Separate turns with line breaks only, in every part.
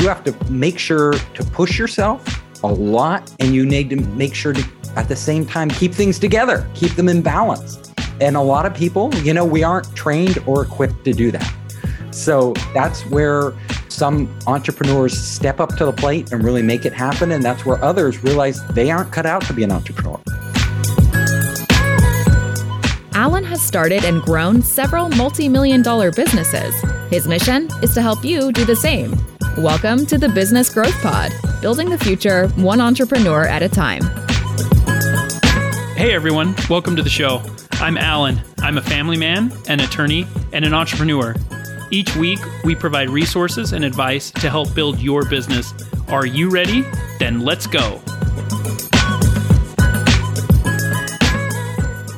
you have to make sure to push yourself a lot and you need to make sure to at the same time keep things together, keep them in balance. And a lot of people, you know, we aren't trained or equipped to do that. So that's where some entrepreneurs step up to the plate and really make it happen. And that's where others realize they aren't cut out to be an entrepreneur.
Allan has started and grown several multi million dollar businesses. His mission is to help you do the same. Welcome to the Business Growth Pod, building the future one entrepreneur at a time.
Hey everyone, welcome to the show. I'm Allan. I'm a family man, an attorney, and an entrepreneur. Each week, we provide resources and advice to help build your business. Are you ready? Then let's go.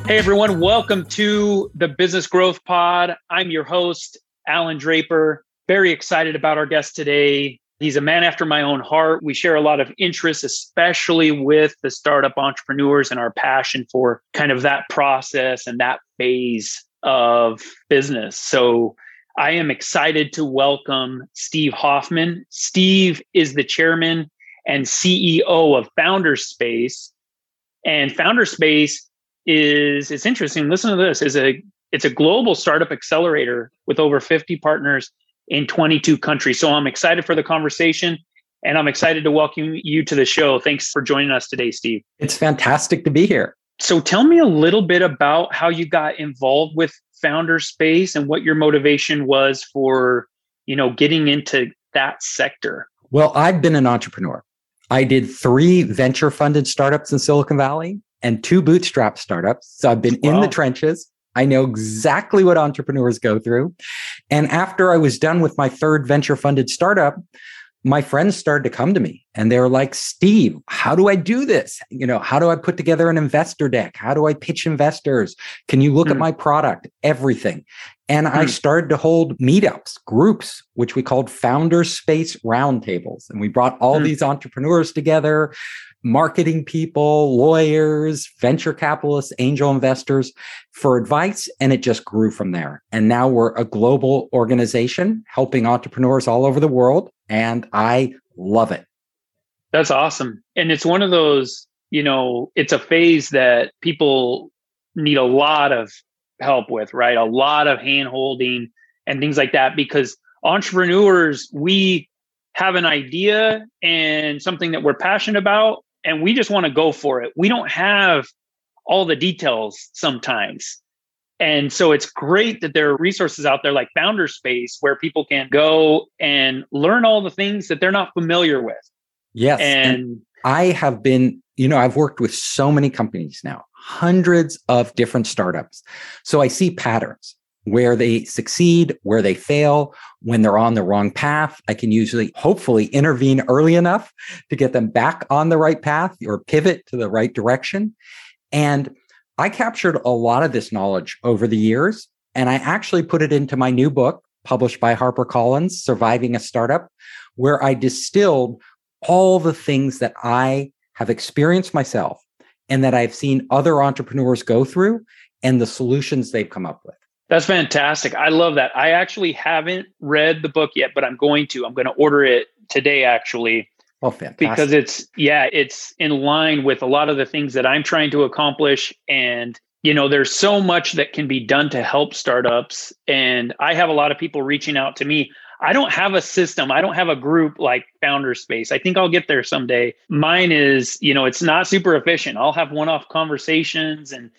Hey everyone, welcome to the Business Growth Pod. I'm your host, Allan Draper. Very excited about our guest today. He's a man after my own heart. We share a lot of interests, especially with the startup entrepreneurs and our passion for kind of that process and that phase of business. So I am excited to welcome Steve Hoffman. Steve is the chairman and CEO of Founderspace. And Founderspace is it's interesting. Listen to this is a it's a global startup accelerator with over 50 partners in 22 countries. So I'm excited for the conversation and I'm excited to welcome you to the show. Thanks for joining us today, Steve.
It's fantastic to be here.
So tell me a little bit about how you got involved with Founder Space and what your motivation was for, you know, getting into that sector.
Well, I've been an entrepreneur. I did three venture funded startups in Silicon Valley and two bootstrap startups. So I've been wow. in the trenches. I know exactly what entrepreneurs go through. And after I was done with my third venture funded startup, my friends started to come to me and they were like, Steve, how do I do this? You know, how do I put together an investor deck? How do I pitch investors? Can you look mm. at hmm. my product? Everything. And mm. I hmm. started to hold meetups, groups, which we called founder space roundtables. And we brought all mm. these entrepreneurs together marketing people, lawyers, venture capitalists, angel investors for advice. And it just grew from there. And now we're a global organization helping entrepreneurs all over the world. And I love it.
That's awesome. And it's one of those, you know, it's a phase that people need a lot of help with, right? A lot of hand holding and things like that because entrepreneurs, we have an idea and something that we're passionate about and we just want to go for it. We don't have all the details sometimes. And so it's great that there are resources out there like Founderspace where people can go and learn all the things that they're not familiar with.
Yes. And, and I have been, you know, I've worked with so many companies now, hundreds of different startups. So I see patterns where they succeed, where they fail, when they're on the wrong path. I can usually, hopefully, intervene early enough to get them back on the right path or pivot to the right direction. And I captured a lot of this knowledge over the years, and I actually put it into my new book published by HarperCollins, Surviving a Startup, where I distilled all the things that I have experienced myself and that I've seen other entrepreneurs go through and the solutions they've come up with.
That's fantastic. I love that. I actually haven't read the book yet, but I'm going to. I'm going to order it today, actually.
Oh, fantastic.
Because it's, yeah, it's in line with a lot of the things that I'm trying to accomplish. And, you know, there's so much that can be done to help startups. And I have a lot of people reaching out to me. I don't have a system. I don't have a group like Founder Space. I think I'll get there someday. Mine is, you know, it's not super efficient. I'll have one off conversations and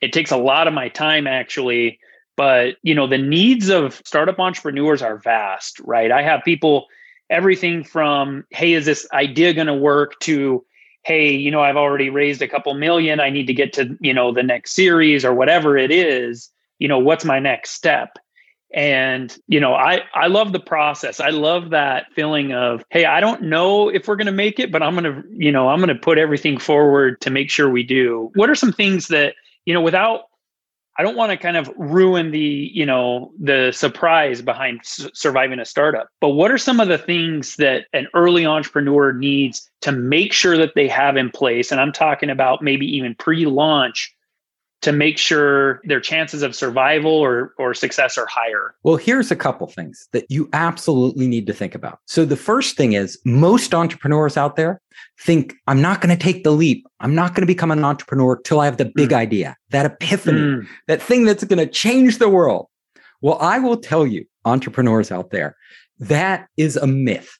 it takes a lot of my time actually but you know the needs of startup entrepreneurs are vast right? I have people everything from hey is this idea going to work? to hey you know i've already raised a couple million i need to get to you know the next series or whatever it is you know what's my next step? And you know i i love the process. I love that feeling of hey i don't know if we're going to make it but i'm going to you know i'm going to put everything forward to make sure we do. What are some things that you know without I don't want to kind of ruin the, you know, the surprise behind s- surviving a startup. But what are some of the things that an early entrepreneur needs to make sure that they have in place? And I'm talking about maybe even pre-launch to make sure their chances of survival or, or success are higher?
Well, here's a couple things that you absolutely need to think about. So, the first thing is most entrepreneurs out there think, I'm not going to take the leap. I'm not going to become an entrepreneur till I have the big mm. idea, that epiphany, mm. that thing that's going to change the world. Well, I will tell you, entrepreneurs out there, that is a myth.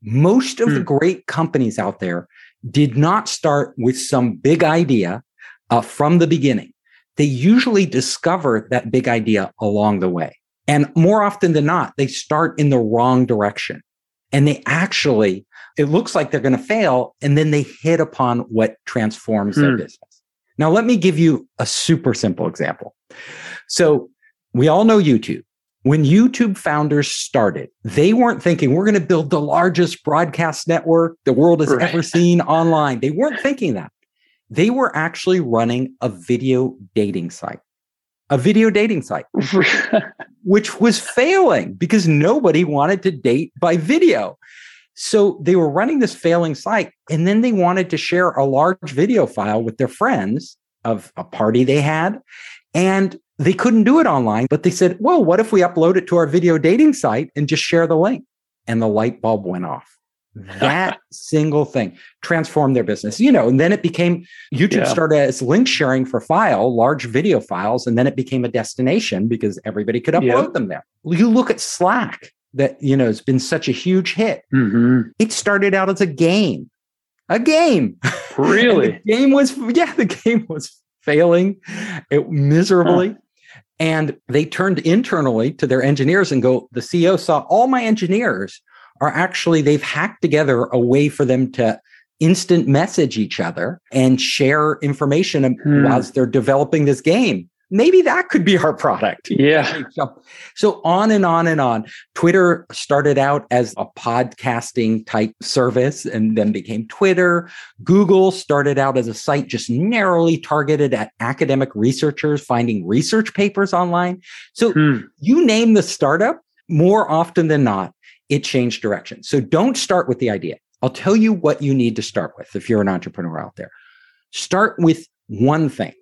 Most of mm. the great companies out there did not start with some big idea uh, from the beginning. They usually discover that big idea along the way. And more often than not, they start in the wrong direction. And they actually, it looks like they're going to fail. And then they hit upon what transforms their hmm. business. Now, let me give you a super simple example. So we all know YouTube. When YouTube founders started, they weren't thinking we're going to build the largest broadcast network the world has right. ever seen online. They weren't thinking that. They were actually running a video dating site, a video dating site, which was failing because nobody wanted to date by video. So they were running this failing site and then they wanted to share a large video file with their friends of a party they had. And they couldn't do it online, but they said, well, what if we upload it to our video dating site and just share the link? And the light bulb went off. That single thing transformed their business, you know, and then it became YouTube yeah. started as link sharing for file, large video files, and then it became a destination because everybody could upload them there. You look at Slack that, you know, has been such a huge hit. Mm-hmm. It started out as a game, a game.
Really?
the game was, yeah, the game was failing it miserably. Huh. And they turned internally to their engineers and go, the CEO saw all my engineers are actually, they've hacked together a way for them to instant message each other and share information hmm. as they're developing this game maybe that could be our product.
Yeah.
So on and on and on. Twitter started out as a podcasting type service and then became Twitter. Google started out as a site just narrowly targeted at academic researchers finding research papers online. So hmm. you name the startup, more often than not, it changed direction. So don't start with the idea. I'll tell you what you need to start with if you're an entrepreneur out there. Start with one thing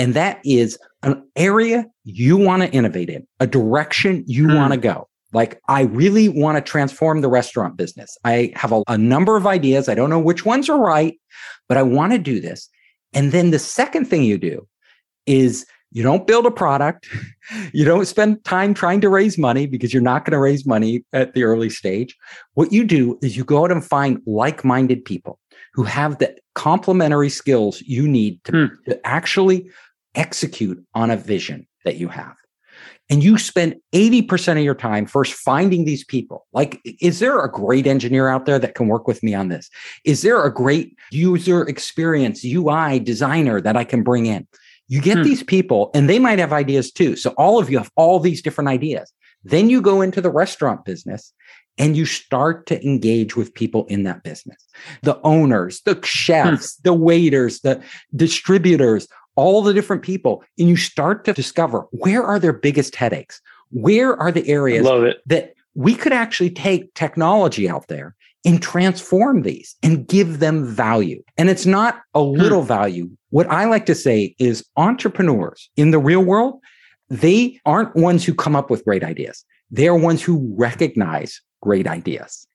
and that is an area you want to innovate in, a direction you mm. want to go. Like, I really want to transform the restaurant business. I have a, a number of ideas. I don't know which ones are right, but I want to do this. And then the second thing you do is you don't build a product. You don't spend time trying to raise money because you're not going to raise money at the early stage. What you do is you go out and find like minded people who have the complementary skills you need to, hmm. to actually execute on a vision that you have. And you spend 80% of your time first finding these people. Like, is there a great engineer out there that can work with me on this? Is there a great user experience UI designer that I can bring in? You get hmm. these people, and they might have ideas too. So, all of you have all these different ideas. Then you go into the restaurant business and you start to engage with people in that business the owners, the chefs, hmm. the waiters, the distributors, all the different people and you start to discover where are their biggest headaches? Where are the areas that we could actually take technology out there and transform these and give them value. And it's not a hmm. little value. What I like to say is entrepreneurs in the real world, they aren't ones who come up with great ideas. They're ones who recognize great ideas.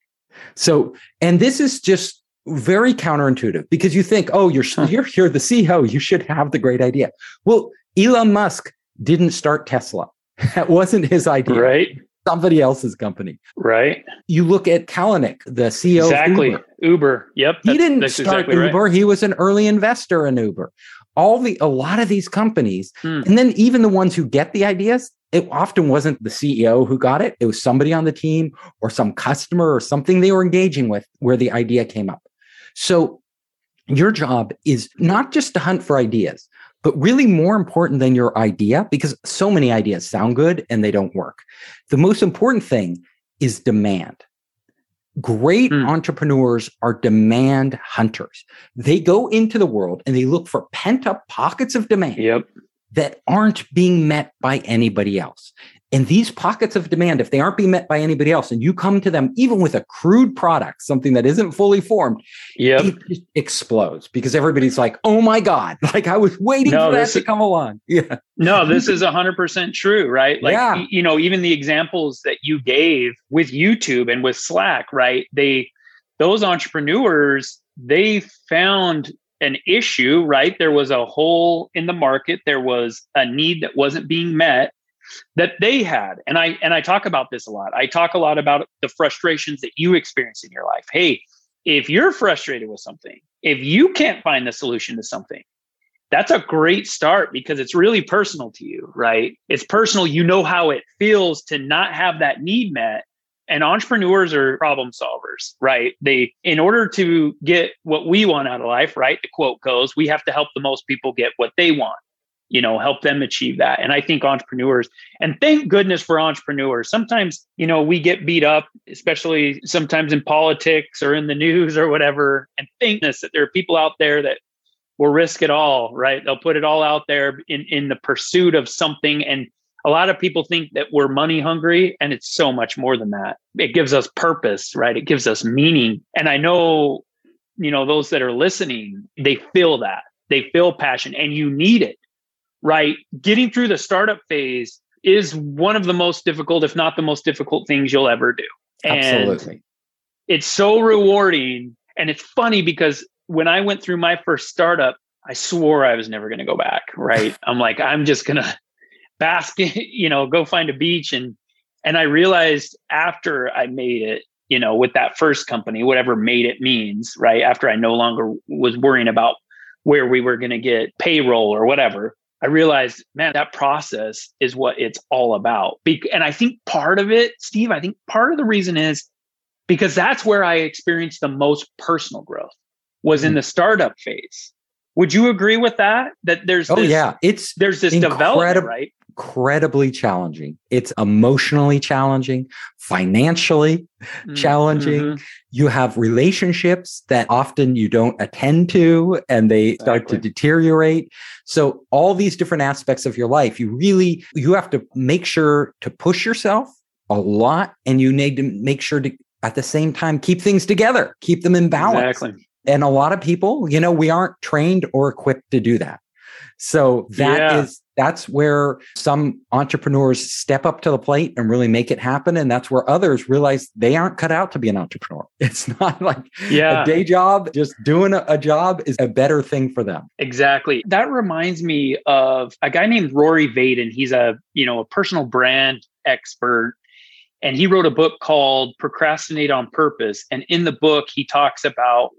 So, and this is just very counterintuitive because you think, oh, you're you're you're the CEO, you should have the great idea. Well, Elon Musk didn't start Tesla. That wasn't his idea.
Right.
Somebody else's company.
Right.
You look at Kalanick, the CEO
exactly.
Uber.
Uber. Yep.
He didn't start exactly Uber. Right. He was an early investor in Uber. All the a lot of these companies, hmm. and then even the ones who get the ideas, it often wasn't the CEO who got it. It was somebody on the team or some customer or something they were engaging with where the idea came up. So your job is not just to hunt for ideas, but really more important than your idea, because so many ideas sound good and they don't work. The most important thing is demand. Great mm. entrepreneurs are demand hunters. They go into the world and they look for pent up pockets of demand.
Yep.
that aren't being met by anybody else. And these pockets of demand, if they aren't being met by anybody else, and you come to them even with a crude product, something that isn't fully formed,
yep.
it just explodes because everybody's like, oh my God, like I was waiting no, for that to come along. Yeah.
No, this is 100% true, right? Like, yeah. you know, even the examples that you gave with YouTube and with Slack, right? They, those entrepreneurs, they found an issue, right? There was a hole in the market, there was a need that wasn't being met that they had. And i and i talk about this a lot. I talk a lot about the frustrations that you experience in your life. Hey if you're frustrated with something if you can't find the solution to something that's a great start because it's really personal to you right? It's personal. You know how it feels to not have that need met. And entrepreneurs are problem solvers right? They in order to get what we want out of life right the quote goes we have to help the most people get what they want you know help them achieve that. And i think entrepreneurs and thank goodness for entrepreneurs. Sometimes you know we get beat up especially sometimes in politics or in the news or whatever and thank that there are people out there that will risk it all right? They'll put it all out there in in the pursuit of something. And a lot of people think that we're money hungry and it's so much more than that. It gives us purpose right? It gives us meaning. And i know you know those that are listening they feel that. They feel passion and you need it right? Getting through the startup phase is one of the most difficult, if not the most difficult things you'll ever do. And
Absolutely.
It's so rewarding. And it's funny because when I went through my first startup, I swore I was never going to go back. Right. I'm like, I'm just going to bask, you know, go find a beach. And, and I realized after I made it, you know, with that first company, whatever made it means, right? After I no longer was worrying about where we were going to get payroll or whatever, I realized, man, that process is what it's all about. And I think part of it, Steve, I think part of the reason is because that's where I experienced the most personal growth was in mm. the startup phase. Would you agree with that? That there's
oh
this,
yeah, it's
there's this development, right?
Incredibly challenging. It's emotionally challenging, financially mm-hmm. challenging. Mm-hmm. You have relationships that often you don't attend to and they exactly. start to deteriorate. So all these different aspects of your life, you really you have to make sure to push yourself a lot and you need to make sure to at the same time keep things together, keep them in balance. Exactly. And a lot of people, you know, we aren't trained or equipped to do that. So that yeah. is that's where some entrepreneurs step up to the plate and really make it happen. And that's where others realize they aren't cut out to be an entrepreneur. It's not like yeah. a day job, just doing a, a job is a better thing for them.
Exactly. That reminds me of a guy named Rory Vaden. He's a, you know, a personal brand expert. And he wrote a book called Procrastinate on Purpose. And in the book, he talks about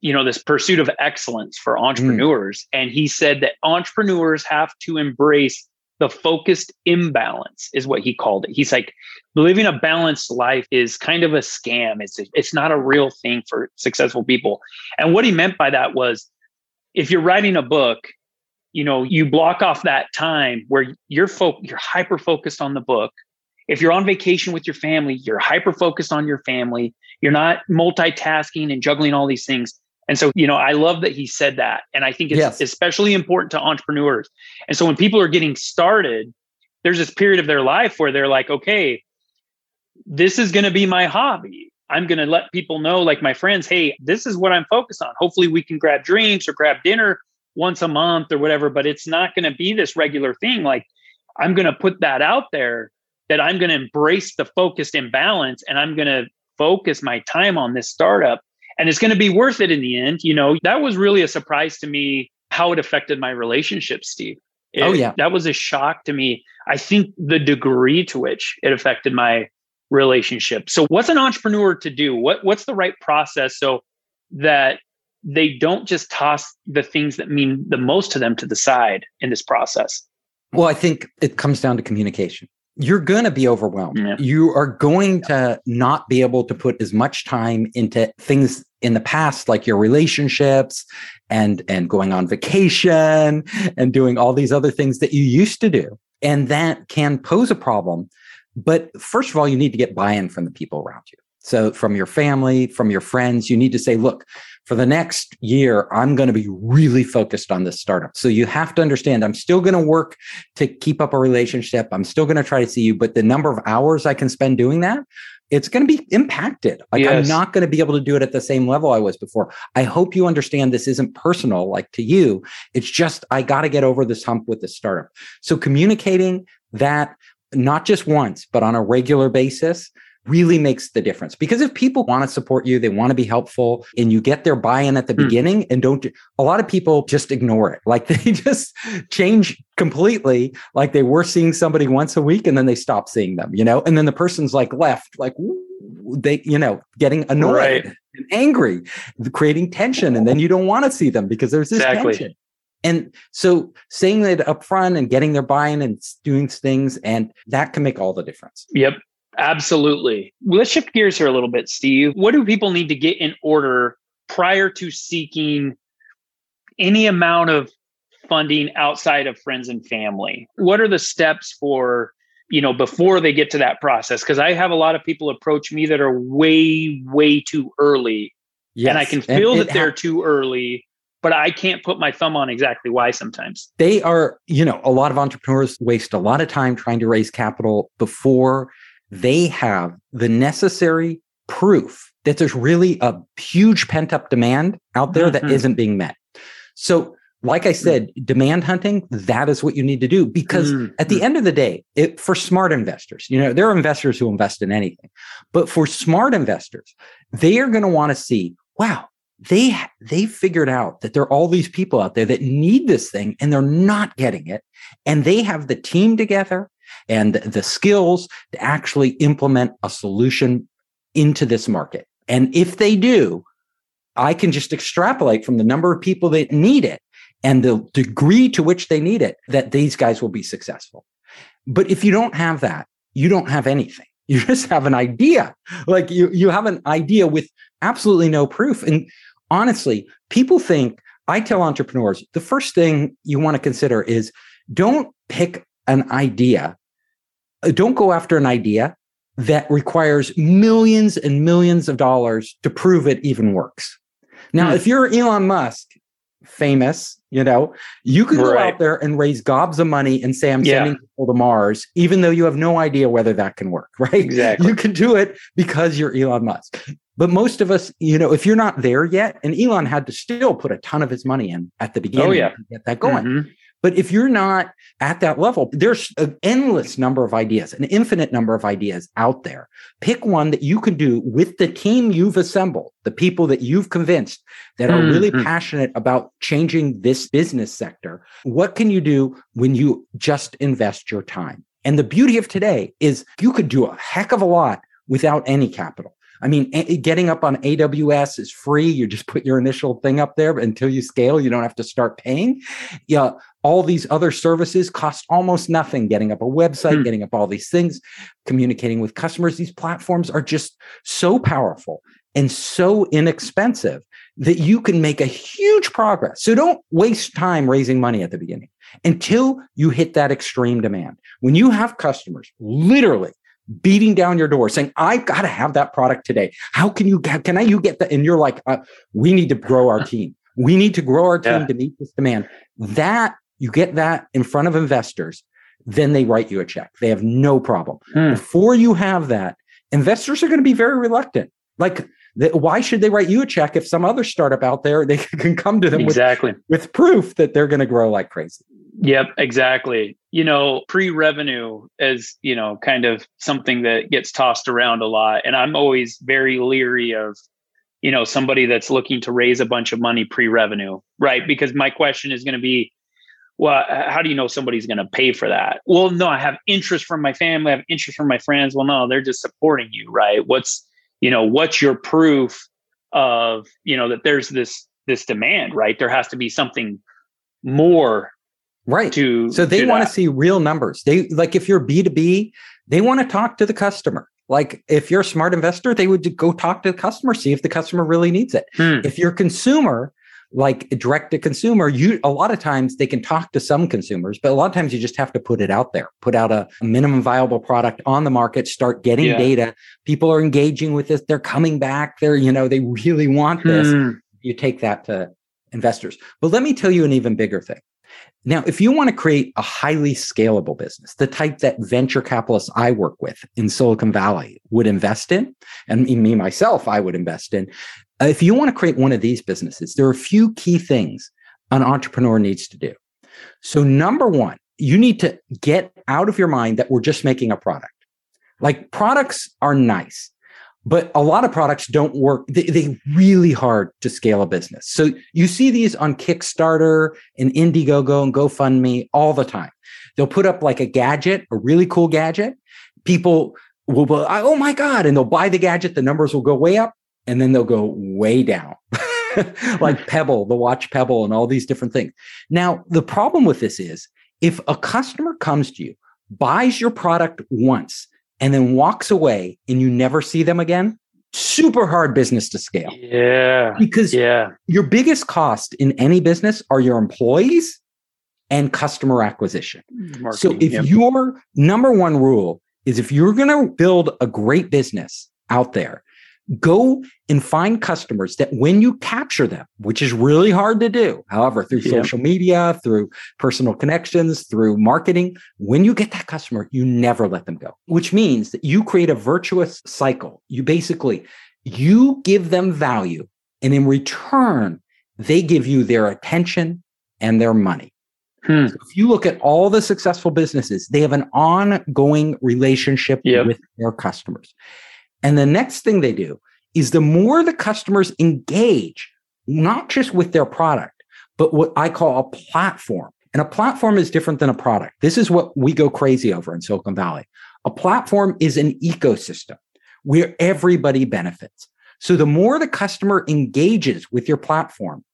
you know this pursuit of excellence for mm. entrepreneurs. Mm. and he said that entrepreneurs have to embrace the focused imbalance is what he called it. He's like living a balanced life is kind of a scam. It's it's not a real thing for successful people. And what he meant by that was if you're writing a book you know you block off that time where you're fo- you're hyper focused on the book. If you're on vacation with your family you're hyper focused on your family. You're not multitasking and juggling all these things and so, you know, I love that he said that. And I think it's yes. especially important to entrepreneurs. And so when people are getting started, there's this period of their life where they're like, okay, this is going to be my hobby. I'm going to let people know, like my friends, hey, this is what I'm focused on. Hopefully, we can grab drinks or grab dinner once a month or whatever, but it's not going to be this regular thing. Like, I'm going to put that out there that I'm going to embrace the focused imbalance and I'm going to focus my time on this startup and it's going to be worth it in the end. You know, that was really a surprise to me how it affected my relationship, Steve. It,
oh, yeah.
That was a shock to me. I think the degree to which it affected my relationship. So, what's an entrepreneur to do? What, what's the right process so that they don't just toss the things that mean the most to them to the side in this process?
Well, I think it comes down to communication you're going to be overwhelmed. Yeah. You are going to not be able to put as much time into things in the past like your relationships and and going on vacation and doing all these other things that you used to do. And that can pose a problem. But first of all, you need to get buy-in from the people around you. So, from your family, from your friends, you need to say, look, for the next year, I'm going to be really focused on this startup. So, you have to understand I'm still going to work to keep up a relationship. I'm still going to try to see you, but the number of hours I can spend doing that, it's going to be impacted. Like, yes. I'm not going to be able to do it at the same level I was before. I hope you understand this isn't personal, like to you. It's just, I got to get over this hump with the startup. So, communicating that not just once, but on a regular basis really makes the difference. Because if people want to support you, they want to be helpful, and you get their buy in at the mm. beginning and don't, a lot of people just ignore it. Like they just change completely. Like they were seeing somebody once a week and then they stop seeing them, you know? And then the person's like left, like they, you know, getting annoyed right. and angry, creating tension. And then you don't want to see them because there's this exactly. tension. And so saying that up front and getting their buy-in and doing things, and that can make all the difference.
Yep. Absolutely. Let's shift gears here a little bit, Steve. What do people need to get in order prior to seeking any amount of funding outside of friends and family? What are the steps for, you know, before they get to that process? Because I have a lot of people approach me that are way, way too early. Yes. And I can feel that they're too early but I can't put my thumb on exactly why sometimes.
They are, you know, a lot of entrepreneurs waste a lot of time trying to raise capital before they have the necessary proof that there's really a huge pent up demand out there mm-hmm. that isn't being met. So, like I said, demand hunting, that is what you need to do because mm-hmm. at the end of the day, it, for smart investors, you know, there are investors who invest in anything, but for smart investors, they are going to want to see, wow, they they figured out that there are all these people out there that need this thing and they're not getting it and they have the team together and the skills to actually implement a solution into this market. And if they do, I can just extrapolate from the number of people that need it and the degree to which they need it that these guys will be successful. But if you don't have that, you don't have anything. You just have an idea. Like you, you have an idea with absolutely no proof. And honestly, people think, I tell entrepreneurs, the first thing you want to consider is don't pick an idea don't go after an idea that requires millions and millions of dollars to prove it even works. Now, hmm. if you're Elon Musk, famous, you know, you can go right. out there and raise gobs of money and say, I'm yeah. sending people to Mars, even though you have no idea whether that can work, right?
Exactly.
You can do it because you're Elon Musk. But most of us, you know, if you're not there yet, and Elon had to still put a ton of his money in at the beginning oh, yeah. to get that going. Mm-hmm. But if you're not at that level, there's an endless number of ideas, an infinite number of ideas out there. Pick one that you can do with the team you've assembled, the people that you've convinced that are mm-hmm. really passionate about changing this business sector. What can you do when you just invest your time? And the beauty of today is you could do a heck of a lot without any capital. I mean, getting up on AWS is free. You just put your initial thing up there until you scale. You don't have to start paying. Yeah, all these other services cost almost nothing. Getting up a website, hmm. getting up all these things, communicating with customers. These platforms are just so powerful and so inexpensive that you can make a huge progress. So don't waste time raising money at the beginning until you hit that extreme demand. When you have customers literally beating down your door saying, I've got to have that product today. How can you, can I, you get that? And you're like, uh, we need to grow our team. We need to grow our team yeah. to meet this demand. That you get that in front of investors, then they write you a check. They have no problem. Mm. Before you have that, investors are going to be very reluctant. Like, why should they write you a check if some other startup out there they can come to them
exactly
with, with proof that they're going to grow like crazy?
Yep, exactly. You know, pre-revenue is, you know, kind of something that gets tossed around a lot. And I'm always very leery of, you know, somebody that's looking to raise a bunch of money pre-revenue, right? Because my question is going to be, well, how do you know somebody's going to pay for that? Well, no, I have interest from my family, I have interest from my friends. Well, no, they're just supporting you, right? What's, you know, what's your proof of, you know, that there's this this demand, right? There has to be something more
right.
to
so they want to see real numbers. They like if you're b2b they want to talk to the customer. Like if you're a smart investor they would go talk to the customer see if the customer really needs it. Hmm. if you're a consumer like direct to consumer, you a lot of times they can talk to some consumers, but a lot of times you just have to put it out there, put out a minimum viable product on the market, start getting yeah. data. People are engaging with this. They're coming back. They're, you know, they really want this. Hmm. You take that to investors. But let me tell you an even bigger thing. Now, if you want to create a highly scalable business, the type that venture capitalists I work with in Silicon Valley would invest in, and me myself, I would invest in, if you want to create one of these businesses, there are a few key things an entrepreneur needs to do. So, number one, you need to get out of your mind that we're just making a product. Like products are nice but a lot of products don't work they, they really hard to scale a business so you see these on kickstarter and indiegogo and gofundme all the time they'll put up like a gadget a really cool gadget people will oh my god and they'll buy the gadget the numbers will go way up and then they'll go way down like pebble the watch pebble and all these different things now the problem with this is if a customer comes to you buys your product once and then walks away and you never see them again, super hard business to scale.
Yeah.
Because yeah. your biggest cost in any business are your employees and customer acquisition. Marketing, so if yep. your number one rule is if you're going to build a great business out there, go and find customers that when you capture them, which is really hard to do, however, through yeah. social media, through personal connections, through marketing, when you get that customer, you never let them go, which means that you create a virtuous cycle. You basically, you give them value and in return, they give you their attention and their money. Hmm. So if you look at all the successful businesses, they have an ongoing relationship yep. with their customers. And the next thing they do is the more the customers engage, not just with their product, but what I call a platform. And a platform is different than a product. This is what we go crazy over in Silicon Valley. A platform is an ecosystem where everybody benefits. So the more the customer engages with your platform,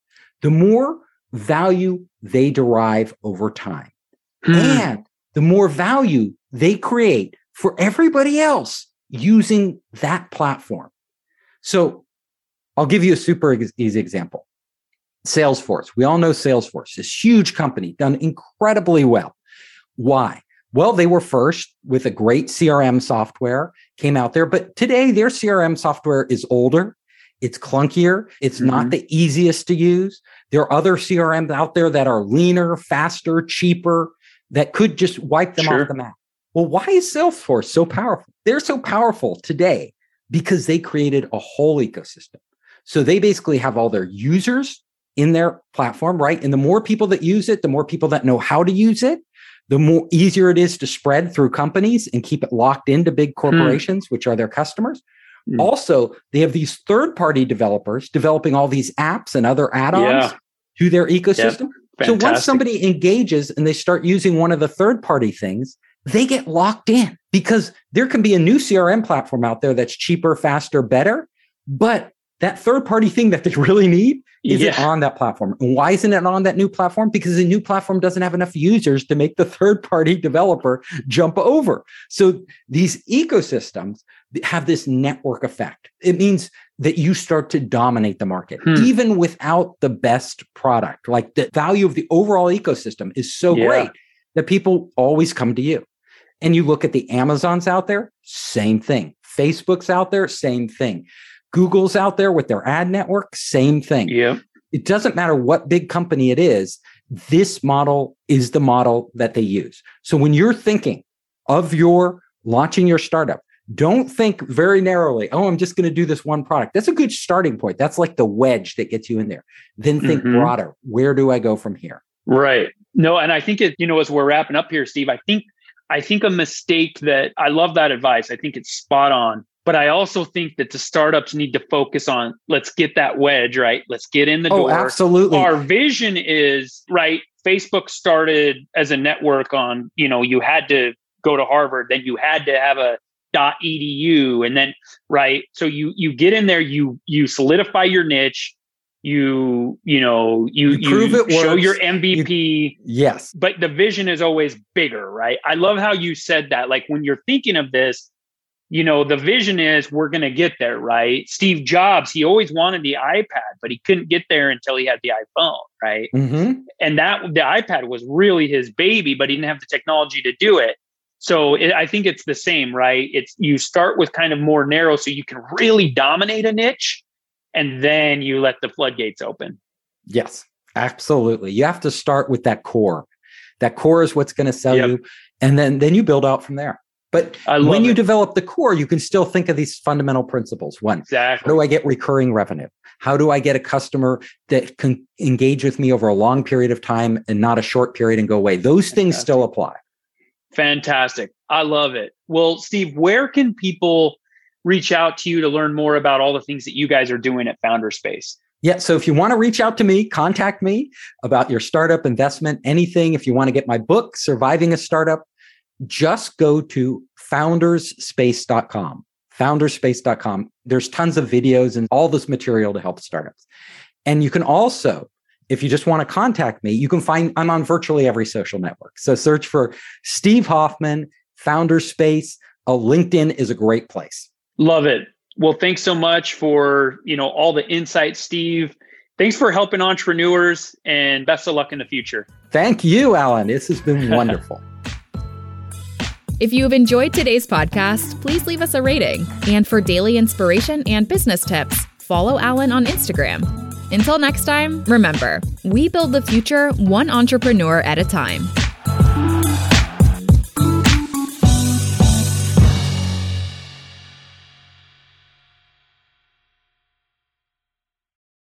the more value they derive over time. Hmm. And the more value they create for everybody else using that platform. So I'll give you a super easy example. Salesforce. We all know Salesforce, this huge company done incredibly well. Why? Well, they were first with a great CRM software, came out there, but today their CRM software is older. It's clunkier. It's mm-hmm. not the easiest to use. There are other CRMs out there that are leaner, faster, cheaper, that could just wipe them sure. off the map. Well, why is Salesforce so powerful? They're so powerful today because they created a whole ecosystem. So they basically have all their users in their platform, right? And the more people that use it, the more people that know how to use it, the more easier it is to spread through companies and keep it locked into big hmm. corporations, hmm. which are their customers. Hmm. Also, they have these third party developers developing all these apps and other add ons yeah. to their ecosystem. Yep. So once somebody engages and they start using one of the third party things, they get locked in because there can be a new CRM platform out there that's cheaper, faster, better, but that third party thing that they really need isn't yeah. on that platform. And why isn't it on that new platform? Because the new platform doesn't have enough users to make the third party developer jump over. So these ecosystems have this network effect. It means that you start to dominate the market, hmm. even without the best product. Like the value of the overall ecosystem is so yeah. great that people always come to you. And you look at the Amazons out there, same thing. Facebook's out there, same thing. Google's out there with their ad network, same thing.
Yeah.
It doesn't matter what big company it is, this model is the model that they use. So when you're thinking of your launching your startup, don't think very narrowly, oh, I'm just going to do this one product. That's a good starting point. That's like the wedge that gets you in there. Then think mm-hmm. broader. Where do I go from here?
Right. No, and I think it, you know, as we're wrapping up here, Steve, I think I think a mistake that I love that advice. I think it's spot on. But I also think that the startups need to focus on let's get that wedge, right? Let's get in the oh, door.
Absolutely.
Our vision is right. Facebook started as a network on, you know, you had to go to Harvard, then you had to have a edu and then right so you you get in there you you solidify your niche you you know you, you prove you it show works. your mvp you,
yes
but the vision is always bigger right i love how you said that like when you're thinking of this you know, the vision is we're going to get there, right? Steve Jobs, he always wanted the iPad, but he couldn't get there until he had the iPhone, right? Mm-hmm. And that the iPad was really his baby, but he didn't have the technology to do it. So it, I think it's the same, right? It's you start with kind of more narrow so you can really dominate a niche and then you let the floodgates open.
Yes, absolutely. You have to start with that core. That core is what's going to sell yep. you and then then you build out from there. But when you develop the core, you can still think of these fundamental principles. One, exactly. how do I get recurring revenue? How do I get a customer that can engage with me over a long period of time and not a short period and go away? Those Fantastic. things still apply.
Fantastic. I love it. Well, Steve, where can people reach out to you to learn more about all the things that you guys are doing at Founderspace?
Yeah. So if you want to reach out to me, contact me about your startup investment, anything. If you want to get my book, Surviving a Startup, just go to founderspace.com. Founderspace.com. There's tons of videos and all this material to help startups. And you can also, if you just want to contact me, you can find I'm on virtually every social network. So search for Steve Hoffman, Founderspace. A LinkedIn is a great place.
Love it. Well, thanks so much for, you know, all the insight, Steve. Thanks for helping entrepreneurs and best of luck in the future.
Thank you, Allan. This has been wonderful.
If you have enjoyed today's podcast, please leave us a rating. And for daily inspiration and business tips, follow Allan on Instagram. Until next time, remember, we build the future one entrepreneur at a time.